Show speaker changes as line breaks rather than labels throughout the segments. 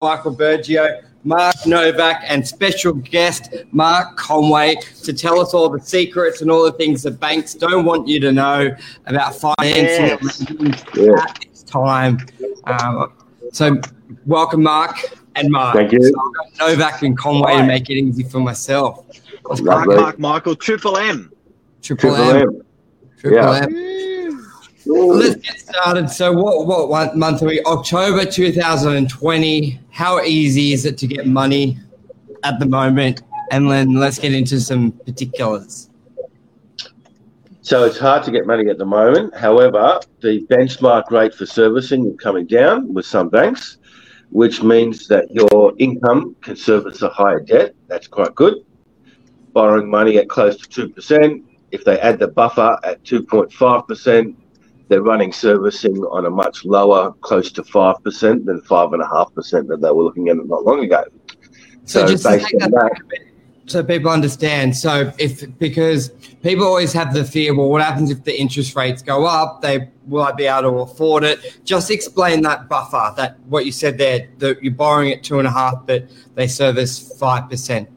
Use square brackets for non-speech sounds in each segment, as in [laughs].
Michael Bergio, Mark Novak, and special guest Mark Conway to tell us all the secrets and all the things that banks don't want you to know about financing yes. at this time. Um, so, welcome, Mark and Mark.
Thank you. So
I've got Novak and Conway Hi. to make it easy for myself.
Mark, Mark, Michael, Triple M.
Triple, Triple M. M. Triple yeah. M. Let's get started. So, what what month are we? October 2020. How easy is it to get money at the moment? And then let's get into some particulars.
So it's hard to get money at the moment. However, the benchmark rate for servicing is coming down with some banks, which means that your income can service a higher debt. That's quite good. Borrowing money at close to 2%. If they add the buffer at 2.5%, they're running servicing on a much lower, close to 5% than 5.5% that they were looking at not long ago.
So, so just based on that, so people understand. So if because people always have the fear, well, what happens if the interest rates go up? They will I be able to afford it? Just explain that buffer, that what you said there, that you're borrowing at two and a half, but they service five percent.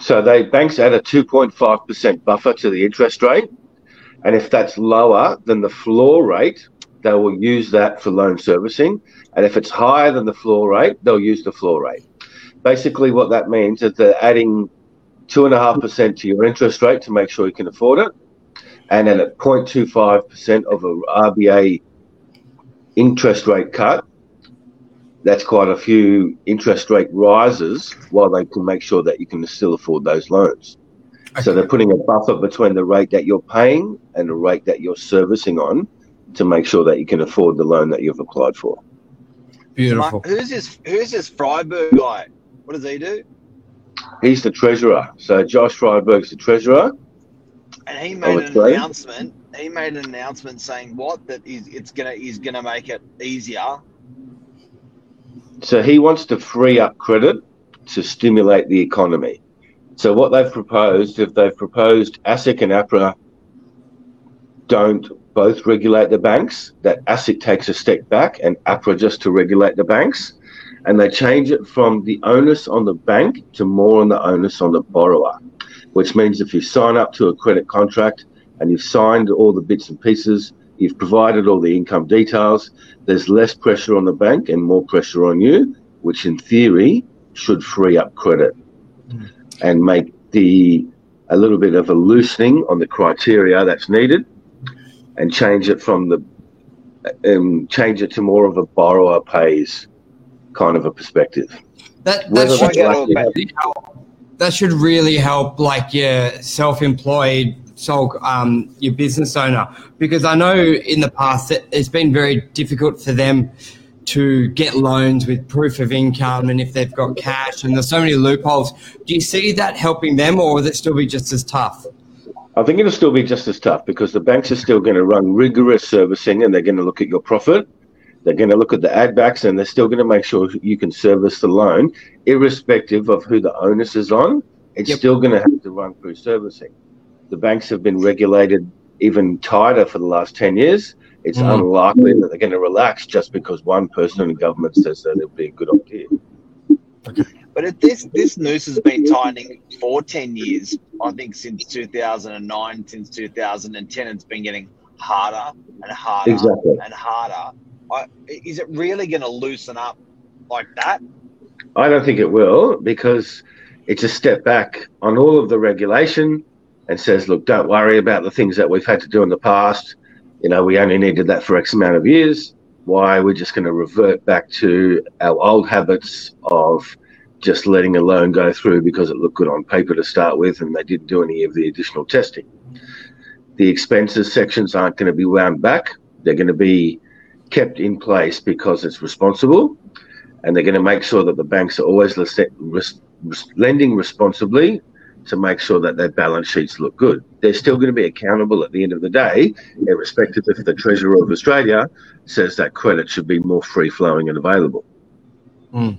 So they banks add a two point five percent buffer to the interest rate. And if that's lower than the floor rate, they will use that for loan servicing. And if it's higher than the floor rate, they'll use the floor rate. Basically, what that means is they're adding 2.5% to your interest rate to make sure you can afford it. And then at 0.25% of a RBA interest rate cut, that's quite a few interest rate rises while they can make sure that you can still afford those loans. Okay. So they're putting a buffer between the rate that you're paying and the rate that you're servicing on to make sure that you can afford the loan that you've applied for.
Beautiful.
who's this? Who's this Frydenberg guy? What does he do?
He's the treasurer. So Josh Frydenberg's the treasurer.
And he made an announcement. He made an announcement saying what that he's it's gonna he's gonna make it easier.
So he wants to free up credit to stimulate the economy. So what they've proposed, if they've proposed ASIC and APRA don't both regulate the banks, that ASIC takes a step back and APRA just to regulate the banks, and they change it from the onus on the bank to more on the onus on the borrower, which means if you sign up to a credit contract and you've signed all the bits and pieces, you've provided all the income details, there's less pressure on the bank and more pressure on you, which in theory should free up credit. And make the a little bit of a loosening on the criteria that's needed and change it from the um, change it to more of a borrower pays kind of a perspective.
That that should, really help, that should really help like your self-employed sole um, your business owner because I know in the past it's been very difficult for them to get loans with proof of income and if they've got cash and there's so many loopholes. Do you see that helping them or will it still be just as tough?
I think it'll still be just as tough because the banks are still going to run rigorous servicing and they're going to look at your profit. They're going to look at the ad backs and they're still going to make sure you can service the loan, irrespective of who the onus is on. It's yep. still going to have to run through servicing. The banks have been regulated even tighter for the last 10 years it's mm. unlikely that they're going to relax just because one person in government says that it'll be a good idea.
Okay. But if this this noose has been tightening for ten years, I think since two thousand and nine, since two thousand and ten, it's been getting harder and harder exactly. and harder. I, is it really going to loosen up like that?
I don't think it will because it's a step back on all of the regulation and says, look, don't worry about the things that we've had to do in the past you know, we only needed that for X amount of years. Why we're just going to revert back to our old habits of just letting a loan go through because it looked good on paper to start with and they didn't do any of the additional testing. The expenses sections aren't going to be wound back. They're going to be kept in place because it's responsible and they're going to make sure that the banks are always lending responsibly to make sure that their balance sheets look good. They're still going to be accountable at the end of the day, irrespective if the Treasurer of Australia says that credit should be more free flowing and available.
Mm.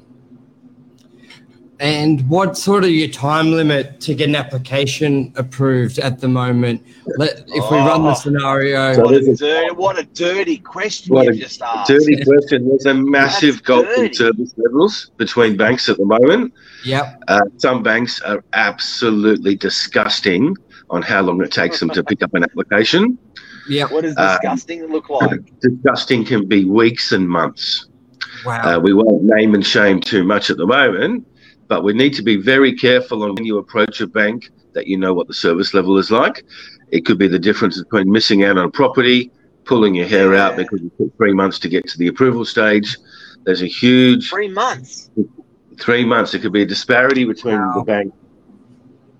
And what sort of your time limit to get an application approved at the moment? Let, if we run the oh. scenario,
so what, a dirty, what a dirty question what you just asked.
Dirty question. There's a massive gulf in service levels between banks at the moment.
Yep.
Uh, some banks are absolutely disgusting on how long it takes them to pick up an application.
Yeah. What does uh, disgusting uh, look like?
Disgusting can be weeks and months.
Wow.
Uh, we won't name and shame too much at the moment, but we need to be very careful on when you approach a bank that you know what the service level is like. It could be the difference between missing out on a property, pulling your hair yeah. out because it took three months to get to the approval stage. There's a huge
three months.
Three months. It could be a disparity between wow. the bank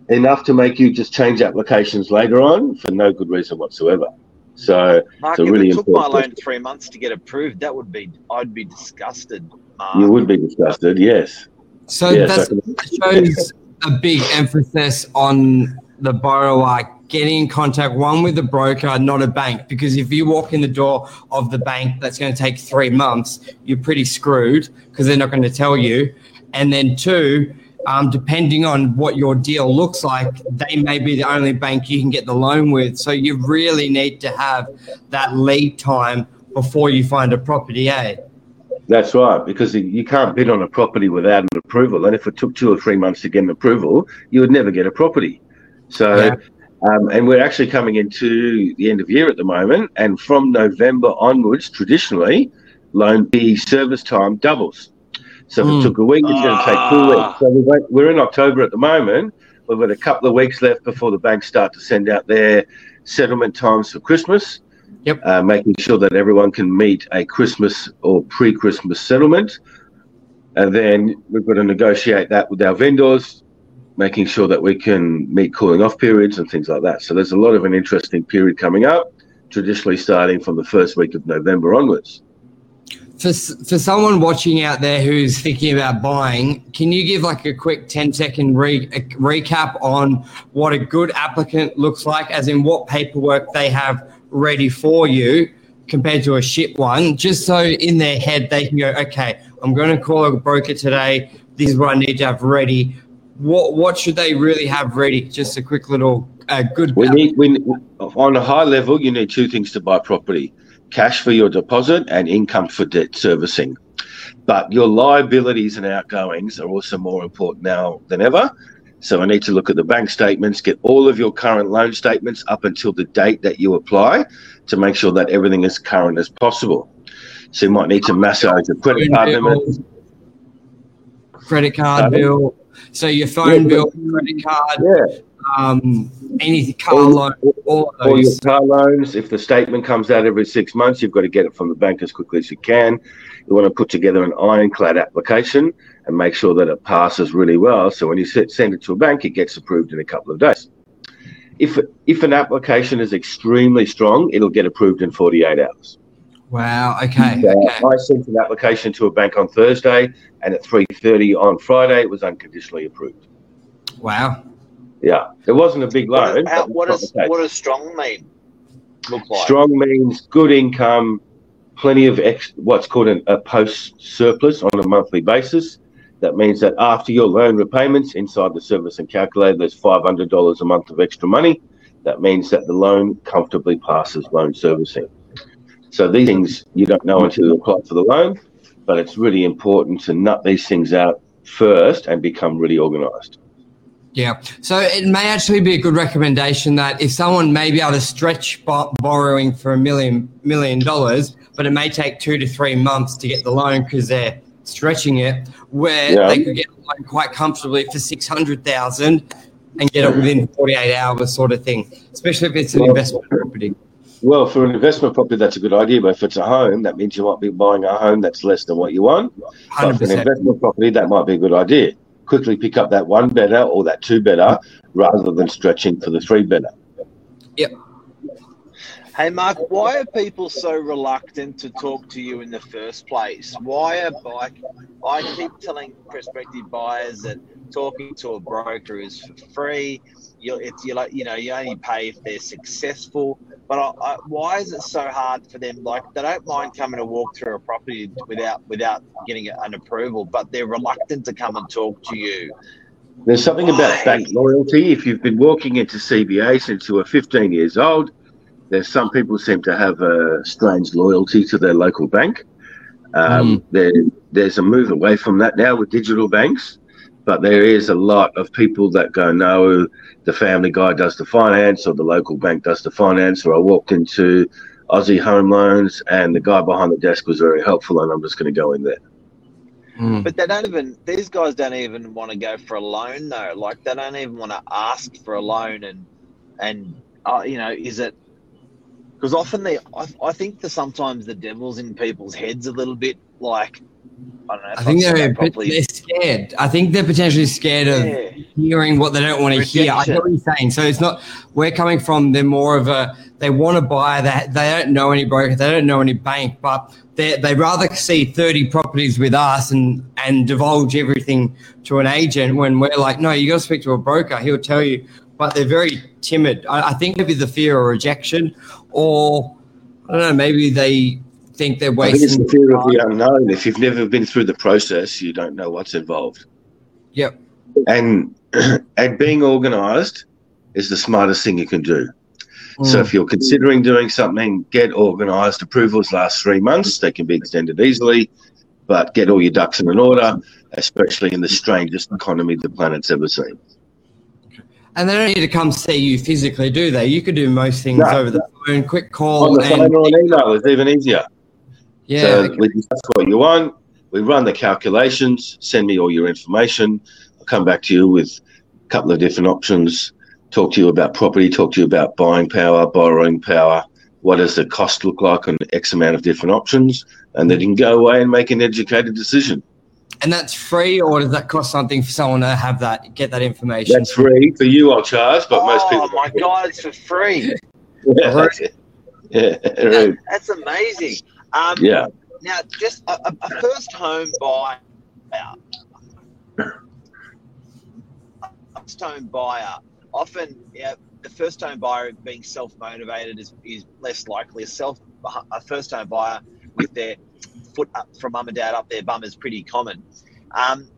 enough to make you just change applications later on for no good reason whatsoever. So
Mark, it's really if it took my loan three months to get approved, that would be I'd be disgusted. Mark.
You would be disgusted, yes.
So yes, that shows a big emphasis on the borrower getting in contact one with the broker, not a bank. Because if you walk in the door of the bank, that's going to take three months. You're pretty screwed because they're not going to tell you. And then two, um, depending on what your deal looks like, they may be the only bank you can get the loan with. So you really need to have that lead time before you find a property, eh?
That's right, because you can't bid on a property without an approval. And if it took two or three months to get an approval, you would never get a property. So, yeah. um, and we're actually coming into the end of year at the moment. And from November onwards, traditionally, loan the service time doubles. So if mm. it hmm. took a week, it's going to take two weeks. Ah. So we are in October at the moment. We've got a couple of weeks left before the banks start to send out their settlement times for Christmas.
Yep.
Uh, making sure that everyone can meet a Christmas or pre-Christmas settlement, and then we've got to negotiate that with our vendors, making sure that we can meet cooling off periods and things like that. So there's a lot of an interesting period coming up, traditionally starting from the first week of November onwards
for for someone watching out there who's thinking about buying, can you give like a quick 10 second re- recap on what a good applicant looks like, as in what paperwork they have ready for you compared to a shit one, just so in their head they can go, okay, I'm going to call a broker today. This is what I need to have ready. What what should they really have ready? Just a quick little uh, good.
We need we, on a high level. You need two things to buy property cash for your deposit and income for debt servicing. But your liabilities and outgoings are also more important now than ever. So I need to look at the bank statements, get all of your current loan statements up until the date that you apply to make sure that everything is current as possible. So you might need to massage your credit card limit.
Credit card bill. So your phone yeah, bill, credit card.
Yeah
um, any car all, loan, all,
all your car loans. If the statement comes out every six months, you've got to get it from the bank as quickly as you can. You want to put together an ironclad application and make sure that it passes really well. So when you send it to a bank, it gets approved in a couple of days. If if an application is extremely strong, it'll get approved in 48 hours.
Wow. Okay. So okay.
I sent an application to a bank on Thursday, and at 3:30 on Friday, it was unconditionally approved.
Wow.
Yeah, it wasn't a big loan.
What, how, what does what does strong mean?
Look like? Strong means good income, plenty of ex, what's called an, a post surplus on a monthly basis. That means that after your loan repayments inside the service and calculator, there's five hundred dollars a month of extra money. That means that the loan comfortably passes loan servicing. So these things you don't know until you apply for the loan, but it's really important to nut these things out first and become really organised.
Yeah. So it may actually be a good recommendation that if someone may be able to stretch borrowing for a million million dollars, but it may take two to three months to get the loan because they're stretching it, where yeah. they could get a loan quite comfortably for six hundred thousand and get it within forty eight hours, sort of thing. Especially if it's an well, investment property.
Well, for an investment property, that's a good idea. But if it's a home, that means you might be buying a home that's less than what you want. 100%. But for an investment property, that might be a good idea quickly pick up that one better or that two better rather than stretching for the three better.
Yep.
Hey, Mark, why are people so reluctant to talk to you in the first place? Why are like I keep telling prospective buyers that talking to a broker is for free. You it's you like you know you only pay if they're successful. But I, I, why is it so hard for them? Like they don't mind coming to walk through a property without without getting an approval, but they're reluctant to come and talk to you.
There's something about bank loyalty. If you've been walking into CBA since you were 15 years old, there's some people seem to have a strange loyalty to their local bank. Um, mm. there, there's a move away from that now with digital banks, but there is a lot of people that go, no, the family guy does the finance or the local bank does the finance, or I walked into Aussie Home Loans and the guy behind the desk was very helpful and I'm just going to go in there.
Mm. But they don't even; these guys don't even want to go for a loan though. Like they don't even want to ask for a loan, and and uh, you know, is it? Because often they, I, I think that sometimes the devil's in people's heads a little bit. Like I don't know.
I think they're, bit, they're scared. I think they're potentially scared of yeah. hearing what they don't want to hear. I know what you're saying. So it's not. We're coming from. They're more of a. They want to buy that. They don't know any broker. They don't know any bank, but they they rather see 30 properties with us and and divulge everything to an agent when we're like, no, you got to speak to a broker. He'll tell you. But they're very timid. I, I think maybe the fear of rejection, or I don't know, maybe they think they're wasting.
It's the fear of the unknown. If you've never been through the process, you don't know what's involved.
Yep.
And [clears throat] and being organised is the smartest thing you can do. So hmm. if you're considering doing something, get organised. Approvals last three months. They can be extended easily, but get all your ducks in an order, especially in the strangest economy the planet's ever seen.
And they don't need to come see you physically, do they? You could do most things no. over the phone, quick call.
On the phone or an email is even easier. Yeah. So we discuss what you want. We run the calculations. Send me all your information. I'll come back to you with a couple of different options talk to you about property, talk to you about buying power, borrowing power, what does the cost look like on X amount of different options, and then you can go away and make an educated decision.
And that's free, or does that cost something for someone to have that, get that information?
That's free for you. I'll charge, but
oh,
most people.
Oh my god, it's for free!
yeah, [laughs]
yeah that, that's amazing. Um,
yeah.
Now, just a, a first home buyer, first home buyer often yeah, the first home buyer being self motivated is, is less likely. A self a first home buyer with their foot up from mum and dad up their bum is pretty common. Um,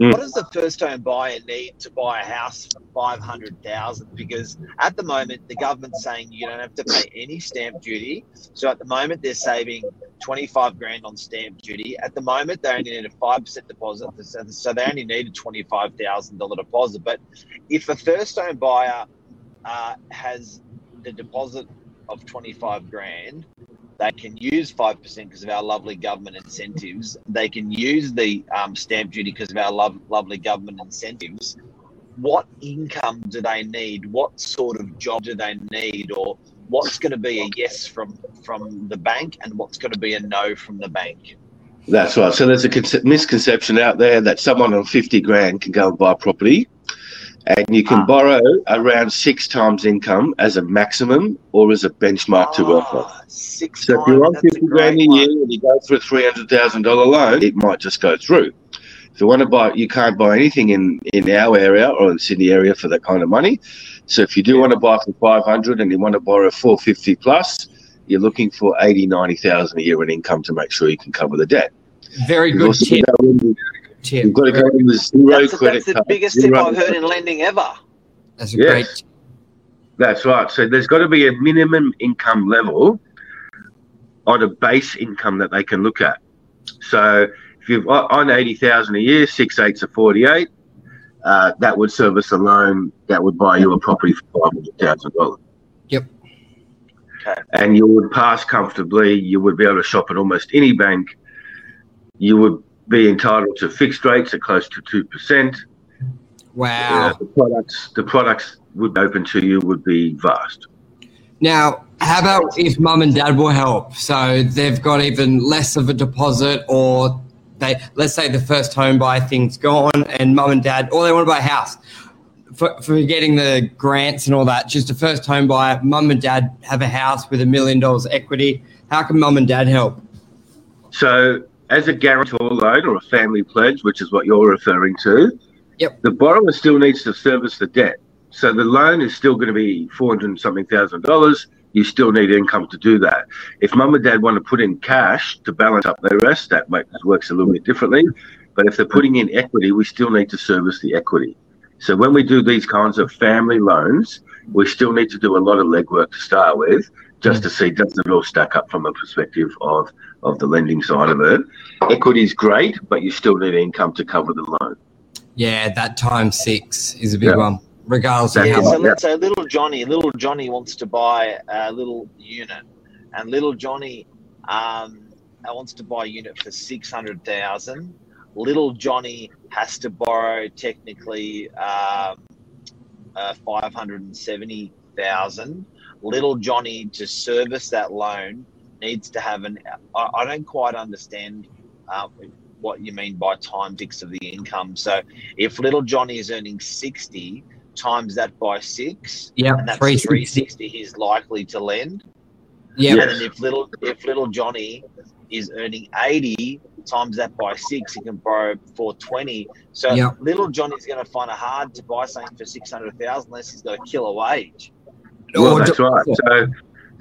mm. What does the first home buyer need to buy a house for five hundred thousand? Because at the moment the government's saying you don't have to pay any stamp duty. So at the moment they're saving twenty five grand on stamp duty. At the moment they only need a five percent deposit, so they only need a twenty five thousand dollar deposit. But if a first home buyer uh, has the deposit of twenty five grand, they can use 5% because of our lovely government incentives. They can use the um, stamp duty because of our lo- lovely government incentives. What income do they need? What sort of job do they need? Or what's going to be a yes from, from the bank and what's going to be a no from the bank?
That's right. So there's a misconception out there that someone on 50 grand can go and buy property and you can ah. borrow around six times income as a maximum or as a benchmark to work on.
Ah, six
so if you're on 50 grand a year and you go for a $300,000 loan, it might just go through. If you want to buy, you can't buy anything in, in our area or in the Sydney area for that kind of money. So if you do want to buy for 500 and you want to borrow 450 plus, you're looking for 80, 90,000 a year in income to make sure you can cover the debt.
Very good tip
tip. You've got to go in with zero
that's,
credit
That's the biggest tip I've heard in lending ever.
That's a yes. great.
That's right. So there's got to be a minimum income level on a base income that they can look at. So if you've on eighty thousand a year, six eights are forty eight. Uh, that would service a loan that would buy you a property for five hundred thousand dollars.
Yep.
Okay. And you would pass comfortably. You would be able to shop at almost any bank. You would be entitled to fixed rates at close to two percent.
Wow.
Uh, the products the products would open to you would be vast.
Now, how about if mum and dad will help? So they've got even less of a deposit, or they let's say the first home buy thing's gone, and mum and dad, or they want to buy a house. For, for getting the grants and all that, just a first home buyer, mum and dad have a house with a million dollars equity. How can mum and dad help?
So as a guarantor loan or a family pledge, which is what you're referring to,
yep.
the borrower still needs to service the debt. So the loan is still going to be four hundred something thousand dollars. You still need income to do that. If mum and dad want to put in cash to balance up the rest, that works a little bit differently. But if they're putting in equity, we still need to service the equity. So when we do these kinds of family loans, we still need to do a lot of legwork to start with, just to see does it all stack up from a perspective of of the lending side of it. Equity is great, but you still need income to cover the loan.
Yeah, that times six is a big yeah. one, regardless of
how. So let's say little Johnny, little Johnny wants to buy a little unit, and little Johnny um, wants to buy a unit for six hundred thousand. Little Johnny has to borrow technically um, uh, five hundred and seventy thousand. Little Johnny to service that loan needs to have an. I, I don't quite understand uh, what you mean by time fix of the income. So if little Johnny is earning sixty, times that by six,
yeah,
and that's three sixty he's likely to lend.
Yeah,
and if little if little Johnny is earning eighty, times that by six, he can borrow four twenty. So yep. little Johnny's going to find it hard to buy something for six hundred thousand unless he's got a killer wage.
Well, that's right. So,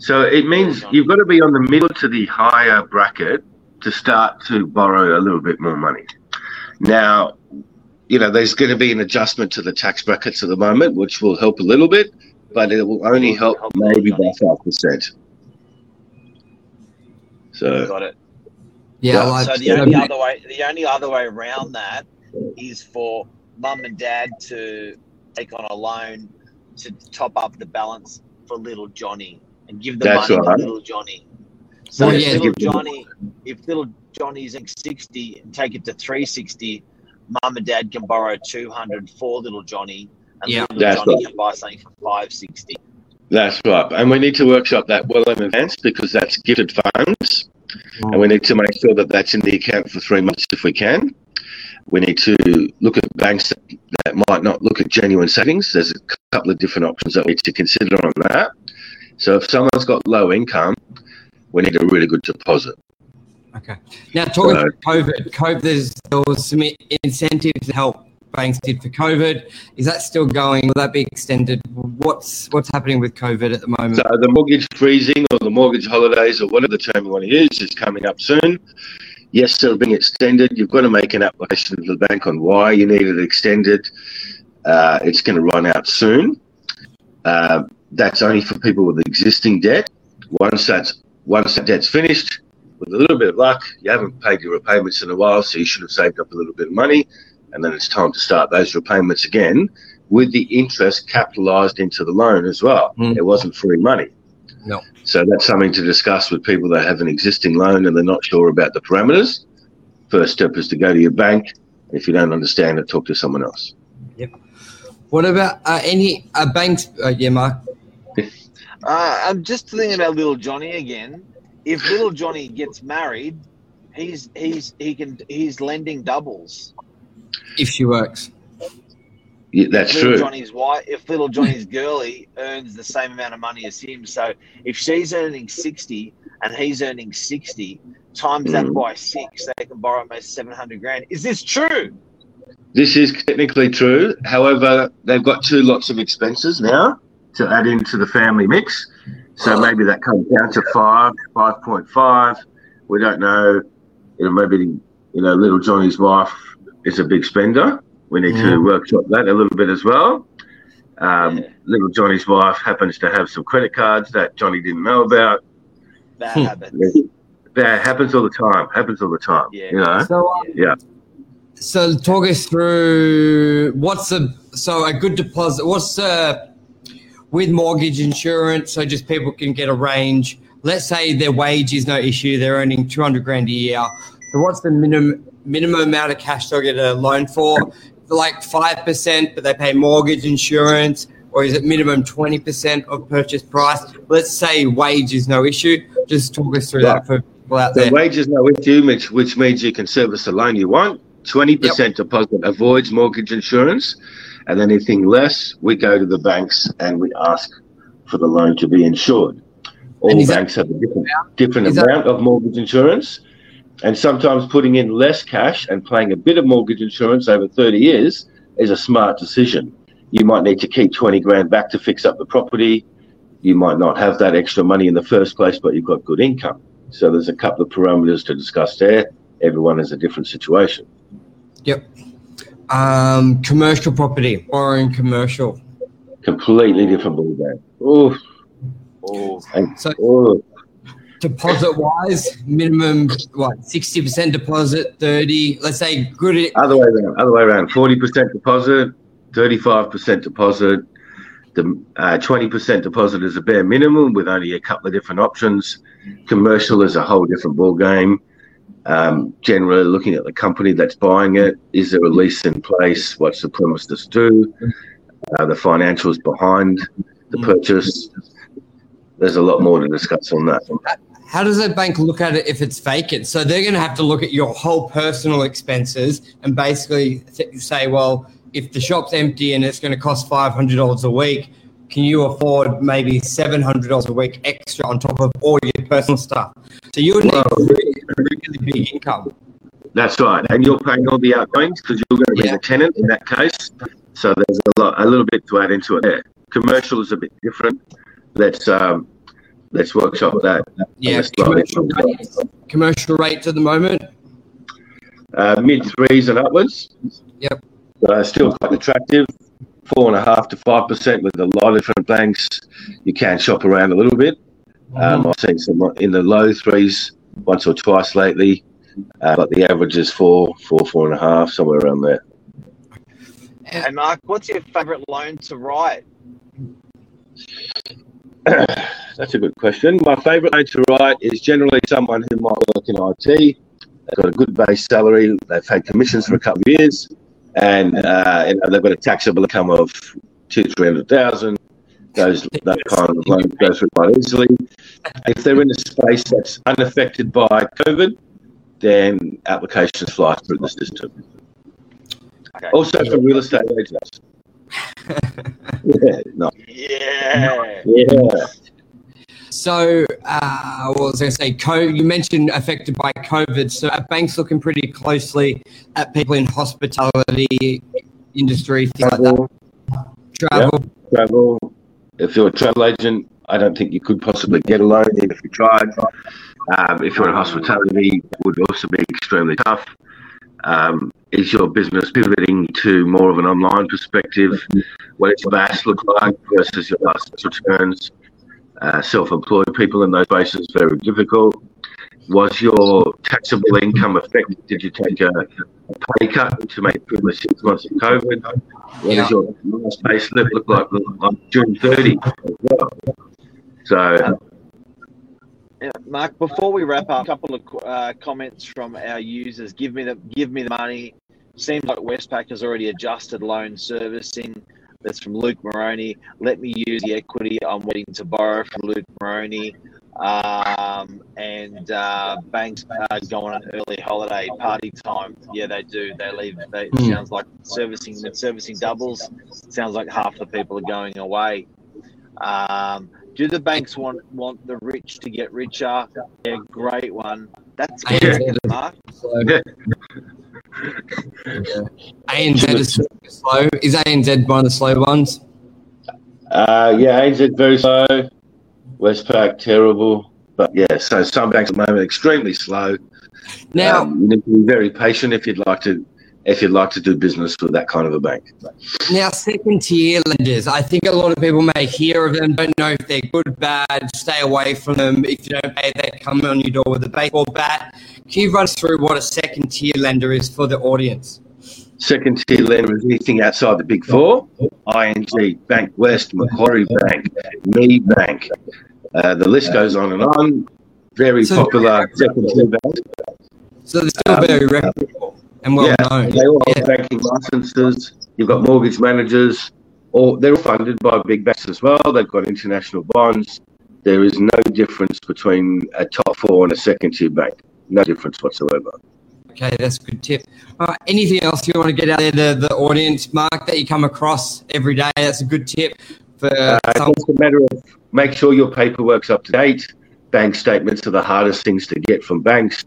so it means you've got to be on the middle to the higher bracket to start to borrow a little bit more money. Now, you know, there's going to be an adjustment to the tax brackets at the moment, which will help a little bit, but it will only help maybe by five percent.
So got it.
Yeah. Like,
so the only other way, the only other way around that is for mum and dad to take on a loan to top up the balance for little Johnny and give the That's money right. to little Johnny. So well, yeah, little Johnny, if little Johnny's in sixty and take it to three sixty, mum and dad can borrow two hundred for little Johnny, and yeah, little Johnny right. can buy something for five sixty.
That's right, and we need to workshop that well in advance because that's gifted funds, and we need to make sure that that's in the account for three months if we can. We need to look at banks that, that might not look at genuine savings. There's a couple of different options that we need to consider on that. So if someone's got low income, we need a really good deposit.
Okay. Now talking so, about COVID, COVID, there's, there was some incentives to help banks did for COVID. Is that still going? Will that be extended? What's what's happening with COVID at the moment?
So the mortgage freezing or the mortgage holidays or whatever the term you want to use is coming up soon. Yes, they're being extended. You've got to make an application to the bank on why you need it extended. Uh, it's going to run out soon. Uh, that's only for people with existing debt. Once that's once that debt's finished, with a little bit of luck, you haven't paid your repayments in a while, so you should have saved up a little bit of money and then it's time to start those repayments again with the interest capitalized into the loan as well. Mm. It wasn't free money.
No.
So that's something to discuss with people that have an existing loan and they're not sure about the parameters. First step is to go to your bank. If you don't understand it, talk to someone else.
Yep. What about uh, any uh, banks? Uh, yeah, Mark.
Uh, I'm just thinking about little Johnny again. If little Johnny gets married, he's he's he can he's lending doubles.
If she works.
Yeah, that's
little
true.
Johnny's wife, if little Johnny's girlie earns the same amount of money as him, so if she's earning sixty and he's earning sixty, times mm. that by six, they can borrow almost seven hundred grand. Is this true?
This is technically true. However, they've got two lots of expenses now to add into the family mix. So maybe that comes down to five, five point five. We don't know. You know, maybe you know, little Johnny's wife is a big spender. We need to workshop that a little bit as well. Um, yeah. Little Johnny's wife happens to have some credit cards that Johnny didn't know about.
That hmm. happens.
That happens all the time. Happens all the time. Yeah. You know? So, um, yeah.
So talk us through what's a so a good deposit. What's a with mortgage insurance? So just people can get a range. Let's say their wage is no issue. They're earning two hundred grand a year. So what's the minimum minimum amount of cash they'll get a loan for? Like 5%, but they pay mortgage insurance, or is it minimum 20% of purchase price? Let's say wage is no issue. Just talk us through right. that for people out
the
there.
wage is no issue, which, which means you can service the loan you want. 20% yep. deposit avoids mortgage insurance. And anything less, we go to the banks and we ask for the loan to be insured. All banks that, have a different, different amount that, of mortgage insurance. And sometimes putting in less cash and paying a bit of mortgage insurance over 30 years is a smart decision. You might need to keep 20 grand back to fix up the property. You might not have that extra money in the first place, but you've got good income. So there's a couple of parameters to discuss there. Everyone has a different situation.
Yep. Um, commercial property, borrowing commercial.
Completely different ballgame. Oh,
oh. So, oh. deposit wise, minimum what? Sixty percent deposit, thirty. Let's say good.
Other way around. Other way around. Forty percent deposit, thirty-five percent deposit. The uh, twenty percent deposit is a bare minimum with only a couple of different options. Commercial is a whole different ball game. Um, generally, looking at the company that's buying it, is there a lease in place? What's the premises do? Uh, the financials behind the mm. purchase. There's a lot more to discuss on that.
How does a bank look at it if it's vacant? So they're going to have to look at your whole personal expenses and basically say, well, if the shop's empty and it's going to cost five hundred dollars a week, can you afford maybe seven hundred dollars a week extra on top of all your personal stuff? So you would need really, really big income.
That's right, and you're paying all the outgoings because you're going to be yeah. the tenant in that case. So there's a lot, a little bit to add into it there. Commercial is a bit different. Let's um, let's workshop that.
Yeah, commercial rates, commercial rates at the moment.
Uh, mid threes and upwards.
Yep.
Uh, still quite attractive four and a half to five percent with a lot of different banks. You can shop around a little bit. Um, I've seen some in the low threes once or twice lately, uh, but the average is four, four, four and a half, somewhere around there.
Hey, Mark, what's your favourite loan to write? [clears throat]
That's a good question. My favourite loan to write is generally someone who might work in IT. They've got a good base salary. They've had commissions for a couple of years and uh, you know, they've got a taxable income of two, three hundred thousand. Those that kind of loans go through quite easily. If they're in a space that's unaffected by COVID, then applications fly through the system. Okay. Also for real estate agents. [laughs] yeah, no.
yeah,
yeah.
So, uh, what was I going to say? Co- you mentioned affected by COVID. So, are banks looking pretty closely at people in hospitality industry, things travel. like that? Travel.
travel. If you're a travel agent, I don't think you could possibly get a loan even if you tried. Um, if you're in hospitality, it would also be extremely tough. Um, is your business pivoting to more of an online perspective? What does your BAS look like versus your last returns? Uh, self-employed people in those spaces very difficult. Was your taxable income affected? Did you take a, pay cut to make through the six months of COVID? What yeah. does your last pay slip look like on June 30 well? So,
yeah, Mark. Before we wrap up, a couple of uh, comments from our users. Give me the give me the money. Seems like Westpac has already adjusted loan servicing. That's from Luke Moroney. Let me use the equity I'm waiting to borrow from Luke Moroney. Um, and uh, banks uh, go on an early holiday party time. Yeah, they do. They leave. They, mm. Sounds like servicing servicing doubles. Sounds like half the people are going away. Um, do the banks want want the rich to get richer? Yeah, great one. That's good, Mark.
ANZ is slow. Is ANZ one of the slow ones?
Uh, yeah, ANZ is very slow. Westpac terrible. But yeah, so some banks at the moment extremely slow.
Now um,
you need to be very patient if you'd like to if you'd like to do business with that kind of a bank.
Now, second tier lenders, I think a lot of people may hear of them, don't know if they're good, bad, stay away from them. If you don't pay, they come on your door with a baseball bat. Can you run us through what a second tier lender is for the audience?
Second tier lender is anything outside the big four ING, Bankwest, Macquarie Bank, Me Bank. Uh, the list goes on and on. Very so, popular second tier bank.
So they're still um, very reputable and well yeah, known.
They all have yeah. banking licenses. You've got mortgage managers. Or they're all funded by big banks as well. They've got international bonds. There is no difference between a top four and a second tier bank. No difference whatsoever.
Okay, that's a good tip. Uh, anything else you want to get out there to the audience, Mark, that you come across every day? That's a good tip. For uh,
it's a matter of make sure your paperwork's up to date. Bank statements are the hardest things to get from banks.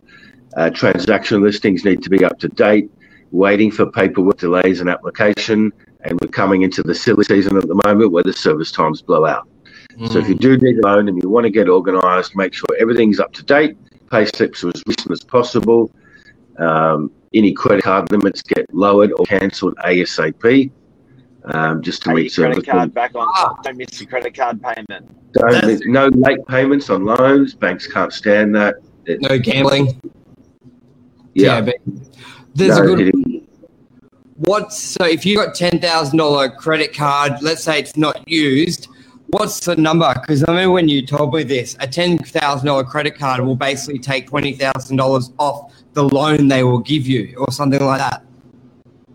Uh, transaction listings need to be up to date. Waiting for paperwork delays and application, and we're coming into the silly season at the moment where the service times blow out. Mm. So if you do need a loan and you want to get organised, make sure everything's up to date. Pay slips are as recent as possible. Um, any credit card limits get lowered or cancelled ASAP. Um, just to
Pay
meet
your credit
certain
card back on.
Ah.
Don't miss your credit card payment.
Don't,
That's-
there's no late payments on loans. Banks can't stand that. It-
No gambling.
Yeah,
but there's
no
a good What's so if you got ten thousand dollar credit card, let's say it's not used, what's the number? Because I remember when you told me this, a ten thousand dollar credit card will basically take twenty thousand dollars off the loan they will give you, or something like that.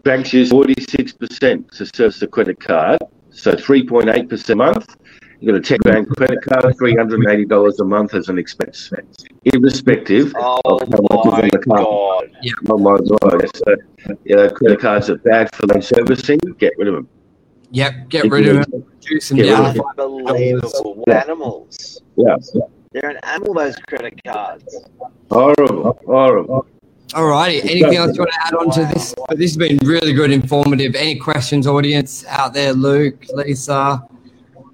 banks use 46% to service the credit card, so 3.8% a month. You got a 10 grand credit card, $380 a month as an expense, irrespective
Oh
of how oh much is
my
on the card.
god!
Oh my god! So, uh, you know, credit cards are bad for loan servicing. Get rid of them.
Yep, get rid of it, reduce them
Get rid
down.
of.
Unbelievable.
Yeah.
animals?
Yeah,
They're an animal. Those credit cards.
horrible, horrible.
Alrighty, anything else you want to add on to this? This has been really good, informative. Any questions, audience out there? Luke, Lisa,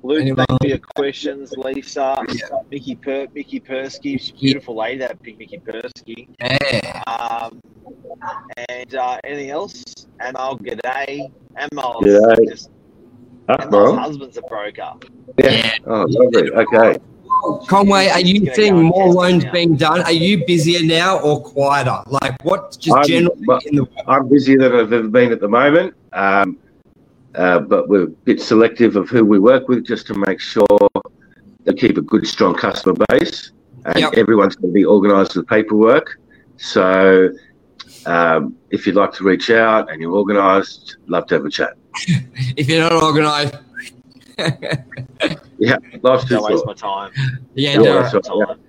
Luke,
Anyone?
thank you for your questions. Lisa,
Yeah.
Mickey Per, Mickey Persky, beautiful lady. That big Mickey Persky.
yeah,
Um, and uh, anything else? Amal, g'day. Amal,
G'day.
just Amal's
bro.
husband's a broker.
Yeah. Oh, lovely. Okay.
Conway, are you seeing more loans
now.
being done? Are you busier now or quieter? Like what? Just
I'm-
generally
well-
in the
I'm busier than I've ever been at the moment, um, uh, but we're a bit selective of who we work with just to make sure they keep a good, strong customer base. And
Yep.
everyone's going to be organised with paperwork. So um, if you'd like to reach out and you're organised, love to have a chat. [laughs]
if you're not organised, [laughs]
Yeah, life's too
Don't waste my time.
yeah,
Yeah,
no,
Don't waste my
so-
time.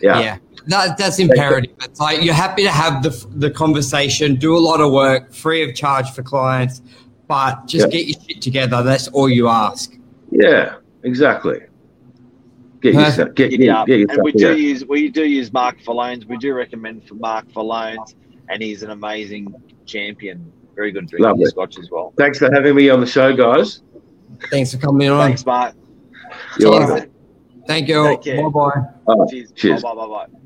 Yeah.
yeah. That, that's imperative. It's like you're happy to have the the conversation, do a lot of work, free of charge for clients, but just
Yeah.
get your shit together. That's all you ask.
Yeah, exactly. Get
Perfect.
yourself, get,
Giddy
get,
up.
get
And we do
together.
use we do use Mark for loans. We do recommend for Mark for loans, and he's an amazing champion. Very good drinking
Lovely.
scotch as well.
Thanks for having me on the show, guys.
Thanks for coming on.
Thanks, Mark.
You're welcome.
Thank you. Bye bye.
Oh,
Cheers.
cheers.
Bye bye bye bye.